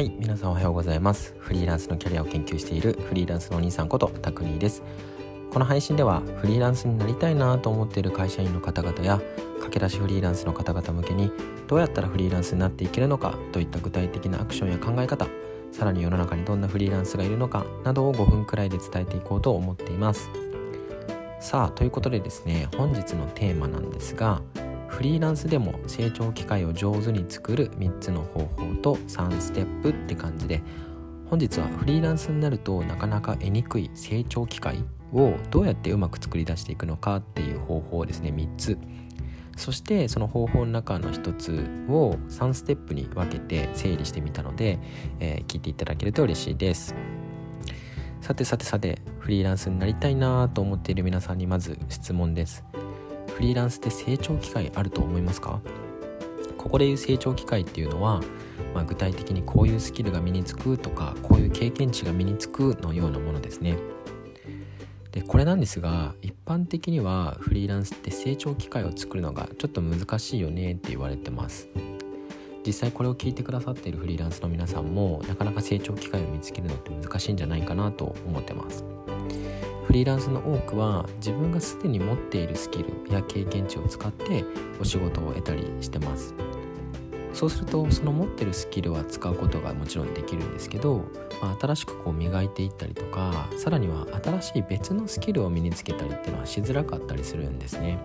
はい皆さんおはようございます。フリーランスのキャリアを研究しているフリーランスのお兄さんことタクニーです。この配信ではフリーランスになりたいなと思っている会社員の方々や駆け出しフリーランスの方々向けにどうやったらフリーランスになっていけるのかといった具体的なアクションや考え方さらに世の中にどんなフリーランスがいるのかなどを5分くらいで伝えていこうと思っています。さあということでですね本日のテーマなんですがフリーランスでも成長機会を上手に作る3つの方法と3ステップって感じで本日はフリーランスになるとなかなか得にくい成長機会をどうやってうまく作り出していくのかっていう方法をですね3つ。そしてその方法の中の1つを3ステップに分けて整理してみたので、えー、聞いていただけると嬉しいです。さてさてさてフリーランスになりたいなと思っている皆さんにまず質問です。フリーランスって成長機会あると思いますか？ここでいう成長機会っていうのは、まあ、具体的にこういうスキルが身につくとかこういう経験値が身につくのようなものですね。でこれなんですが一般的にはフリーランスって成長機会を作るのがちょっと難しいよねって言われてます。実際これを聞いてくださっているフリーランスの皆さんもなかなか成長機会を見つけるのって難しいんじゃないかなと思ってます。フリーランスの多くは自分がすでに持っているスキルや経験値を使ってお仕事を得たりしてます。そうするとその持ってるスキルは使うことがもちろんできるんですけど、まあ、新しくこう磨いていったりとかさらには新しい別のスキルを身につけたりっていうのはしづらかったりするんですね。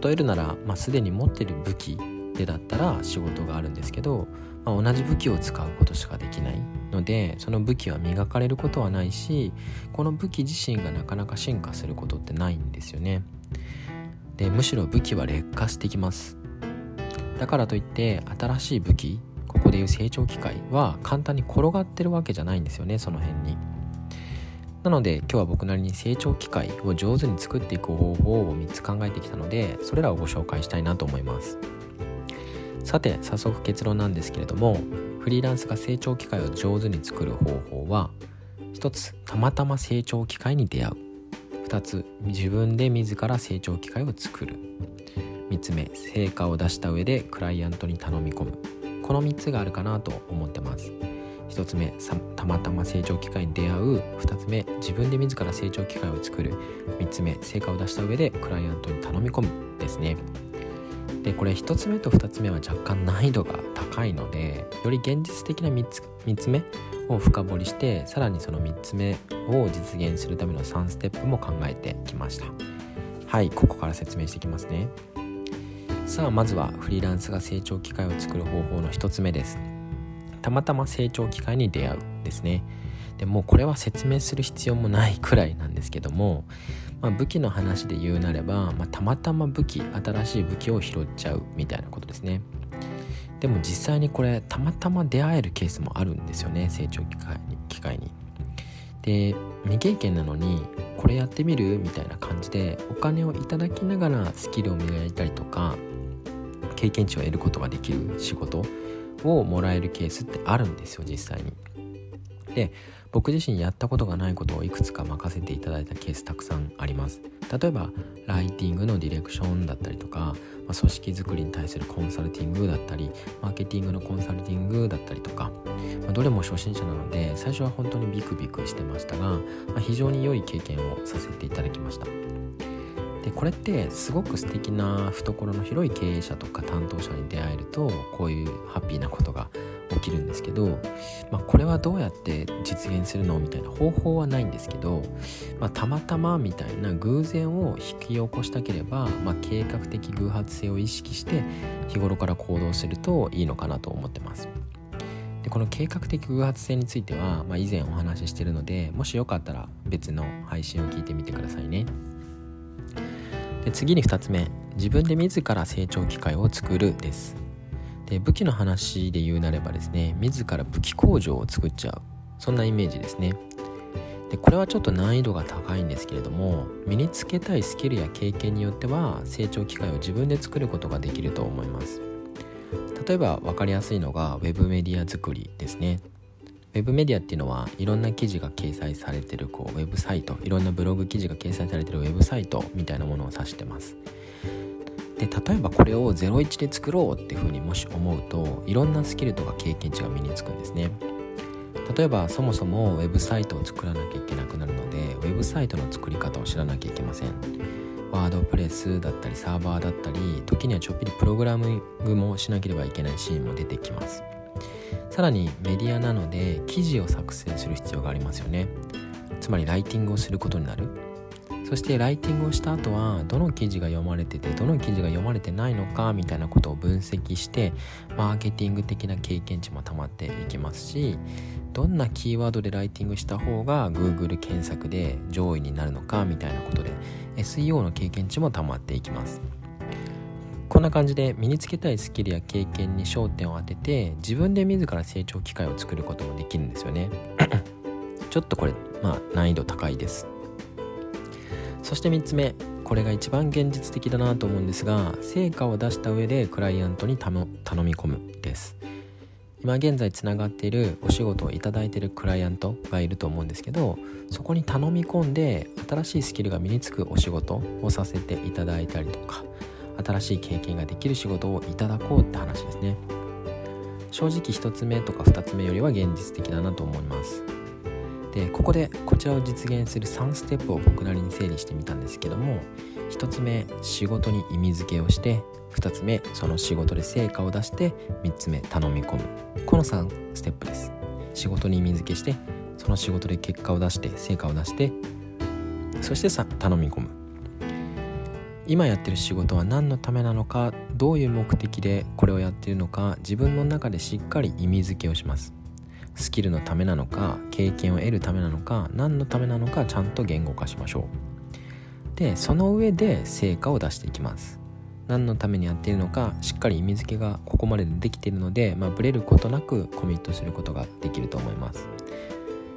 例えるなら、まあ、すでに持ってる武器でだったら仕事があるんですけど、まあ、同じ武器を使うことしかできないのでその武器は磨かれることはないしこの武器自身がなかなか進化することってないんですよね。でむしろ武器は劣化してきます。だからといって新しい武器ここでいう成長機会は簡単に転がってるわけじゃないんですよねその辺に。なので今日は僕なりに成長機会を上手に作っていく方法を3つ考えてきたのでそれらをご紹介したいなと思います。さて早速結論なんですけれどもフリーランスが成長機会を上手に作る方法は1つたまたま成長機会に出会う。2つ自分で自ら成長機会を作る。3つ目成果を出した上でクライアントに頼み込む。この3つがあるかなと思ってます。1つ目たまたま成長機会に出会う。2つ目自分で自ら成長機会を作る。3つ目成果を出した上でクライアントに頼み込む。ですね。でこれ1つ目と2つ目は若干難易度が高いのでより現実的な 3, つ3つ目を深掘りしてさらにその3つ目を実現するための3ステップも考えてきました。はいここから説明していきますね。さあまずはフリーランスが成長機会を作る方法の1つ目です。たまたま成長機会に出会うですね。でもうこれは説明する必要もないくらいなんですけどもまあ、武器の話で言うなれば、まあ、たまたま武器新しい武器を拾っちゃうみたいなことですね。でも実際にこれたまたま出会えるケースもあるんですよね成長機会に機会に。で未経験なのにこれやってみるみたいな感じでお金をいただきながらスキルを磨いたりとか経験値を得ることができる仕事をもらえるケースってあるんですよ実際に。で僕自身やったことがないことをいくつか任せていただいたケースたくさんあります。例えばライティングのディレクションだったりとか、まあ、組織づくりに対するコンサルティングだったりマーケティングのコンサルティングだったりとか、まあ、どれも初心者なので最初は本当にビクビクしてましたが、まあ、非常に良い経験をさせていただきました。でこれってすごく素敵な懐の広い経営者とか担当者に出会えるとこういうハッピーなことが起きるんですけど、まあ、これはどうやって実現するのみたいな方法はないんですけど、まあ、たまたまみたいな偶然を引き起こしたければ、まあ、計画的偶発性を意識して日頃から行動するといいのかなと思ってます。でこの計画的偶発性については、まあ、以前お話ししてるのでもしよかったら別の配信を聞いてみてくださいね。で次に2つ目自分で自ら成長機会を作るですで武器の話で言うなればですね自ら武器工場を作っちゃう。そんなイメージですね。でこれはちょっと難易度が高いんですけれども身につけたいスキルや経験によっては成長機会を自分で作ることができると思います。例えば分かりやすいのが Web メディア作りですね。Web メディアっていうのはいろんな記事が掲載されてるこうウェブサイトいろんなブログ記事が掲載されてるウェブサイトみたいなものを指してます。で例えばこれを01で作ろうっていうふうにもし思うといろんなスキルとか経験値が身につくんですね。例えばそもそもウェブサイトを作らなきゃいけなくなるのでウェブサイトの作り方を知らなきゃいけません。ワードプレスだったりサーバーだったり時にはちょっぴりプログラミングもしなければいけないシーンも出てきます。さらにメディアなので記事を作成する必要がありますよね。つまりライティングをすることになる。そしてライティングをした後はどの記事が読まれててどの記事が読まれてないのかみたいなことを分析してマーケティング的な経験値もたまっていきますしどんなキーワードでライティングした方が Google 検索で上位になるのかみたいなことで SEO の経験値もたまっていきます。こんな感じで身につけたいスキルや経験に焦点を当てて自分で自ら成長機会を作ることもできるんですよね。ちょっとこれまあ難易度高いです。そして3つ目これが一番現実的だなと思うんですが成果を出した上でクライアントに頼み込むです。今現在つながっているお仕事をいただいているクライアントがいると思うんですけどそこに頼み込んで新しいスキルが身につくお仕事をさせていただいたりとか新しい経験ができる仕事をいただこうって話ですね。正直1つ目とか2つ目よりは現実的だなと思います。でここでこちらを実現する3ステップを僕なりに整理してみたんですけども1つ目仕事に意味付けをして2つ目その仕事で成果を出して3つ目頼み込む。この3ステップです。仕事に意味付けしてその仕事で結果を出して成果を出してそしてさ頼み込む。今やってる仕事は何のためなのかどういう目的でこれをやってるのか自分の中でしっかり意味付けをします。スキルのためなのか経験を得るためなのか何のためなのかちゃんと言語化しましょう。でその上で成果を出していきます。何のためにやっているのかしっかり意味付けがここまでできているので、まあ、ブレることなくコミットすることができると思います。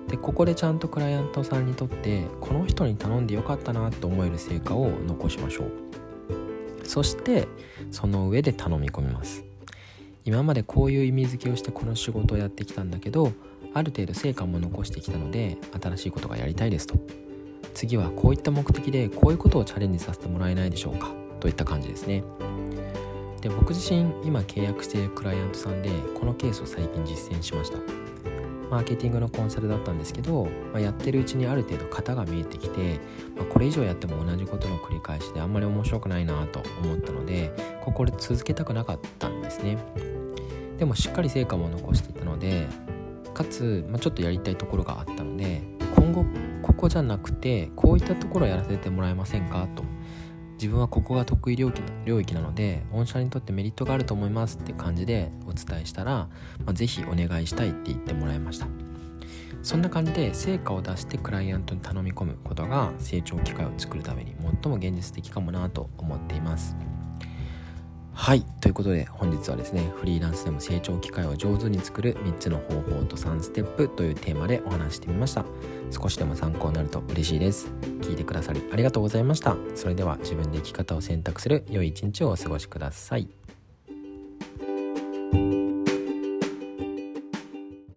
でここでちゃんとクライアントさんにとってこの人に頼んでよかったなと思える成果を残しましょう。そしてその上で頼み込みます。今までこういう意味付けをしてこの仕事をやってきたんだけどある程度成果も残してきたので新しいことがやりたいですと。次はこういった目的でこういうことをチャレンジさせてもらえないでしょうか。といった感じですね。で僕自身今契約しているクライアントさんでこのケースを最近実践しました。マーケティングのコンサルだったんですけど、まあ、やってるうちにある程度型が見えてきて、まあ、これ以上やっても同じことの繰り返しであんまり面白くないなと思ったのでここで続けたくなかったんですね。でもしっかり成果も残していたのでかつ、まあ、ちょっとやりたいところがあったので今後ここじゃなくてこういったところやらせてもらえませんかと。自分はここが得意領域領域なので御社にとってメリットがあると思いますって感じでお伝えしたら、まあ、ぜひお願いしたいって言ってもらいました。そんな感じで成果を出してクライアントに頼み込むことが成長機会を作るために最も現実的かもなと思っています。はい。ということで本日はですねフリーランスでも成長機会を上手に作る3つの方法と3ステップというテーマでお話してみました。少しでも参考になると嬉しいです。聞いてくださりありがとうございました。それでは自分で生き方を選択する良い一日をお過ごしください。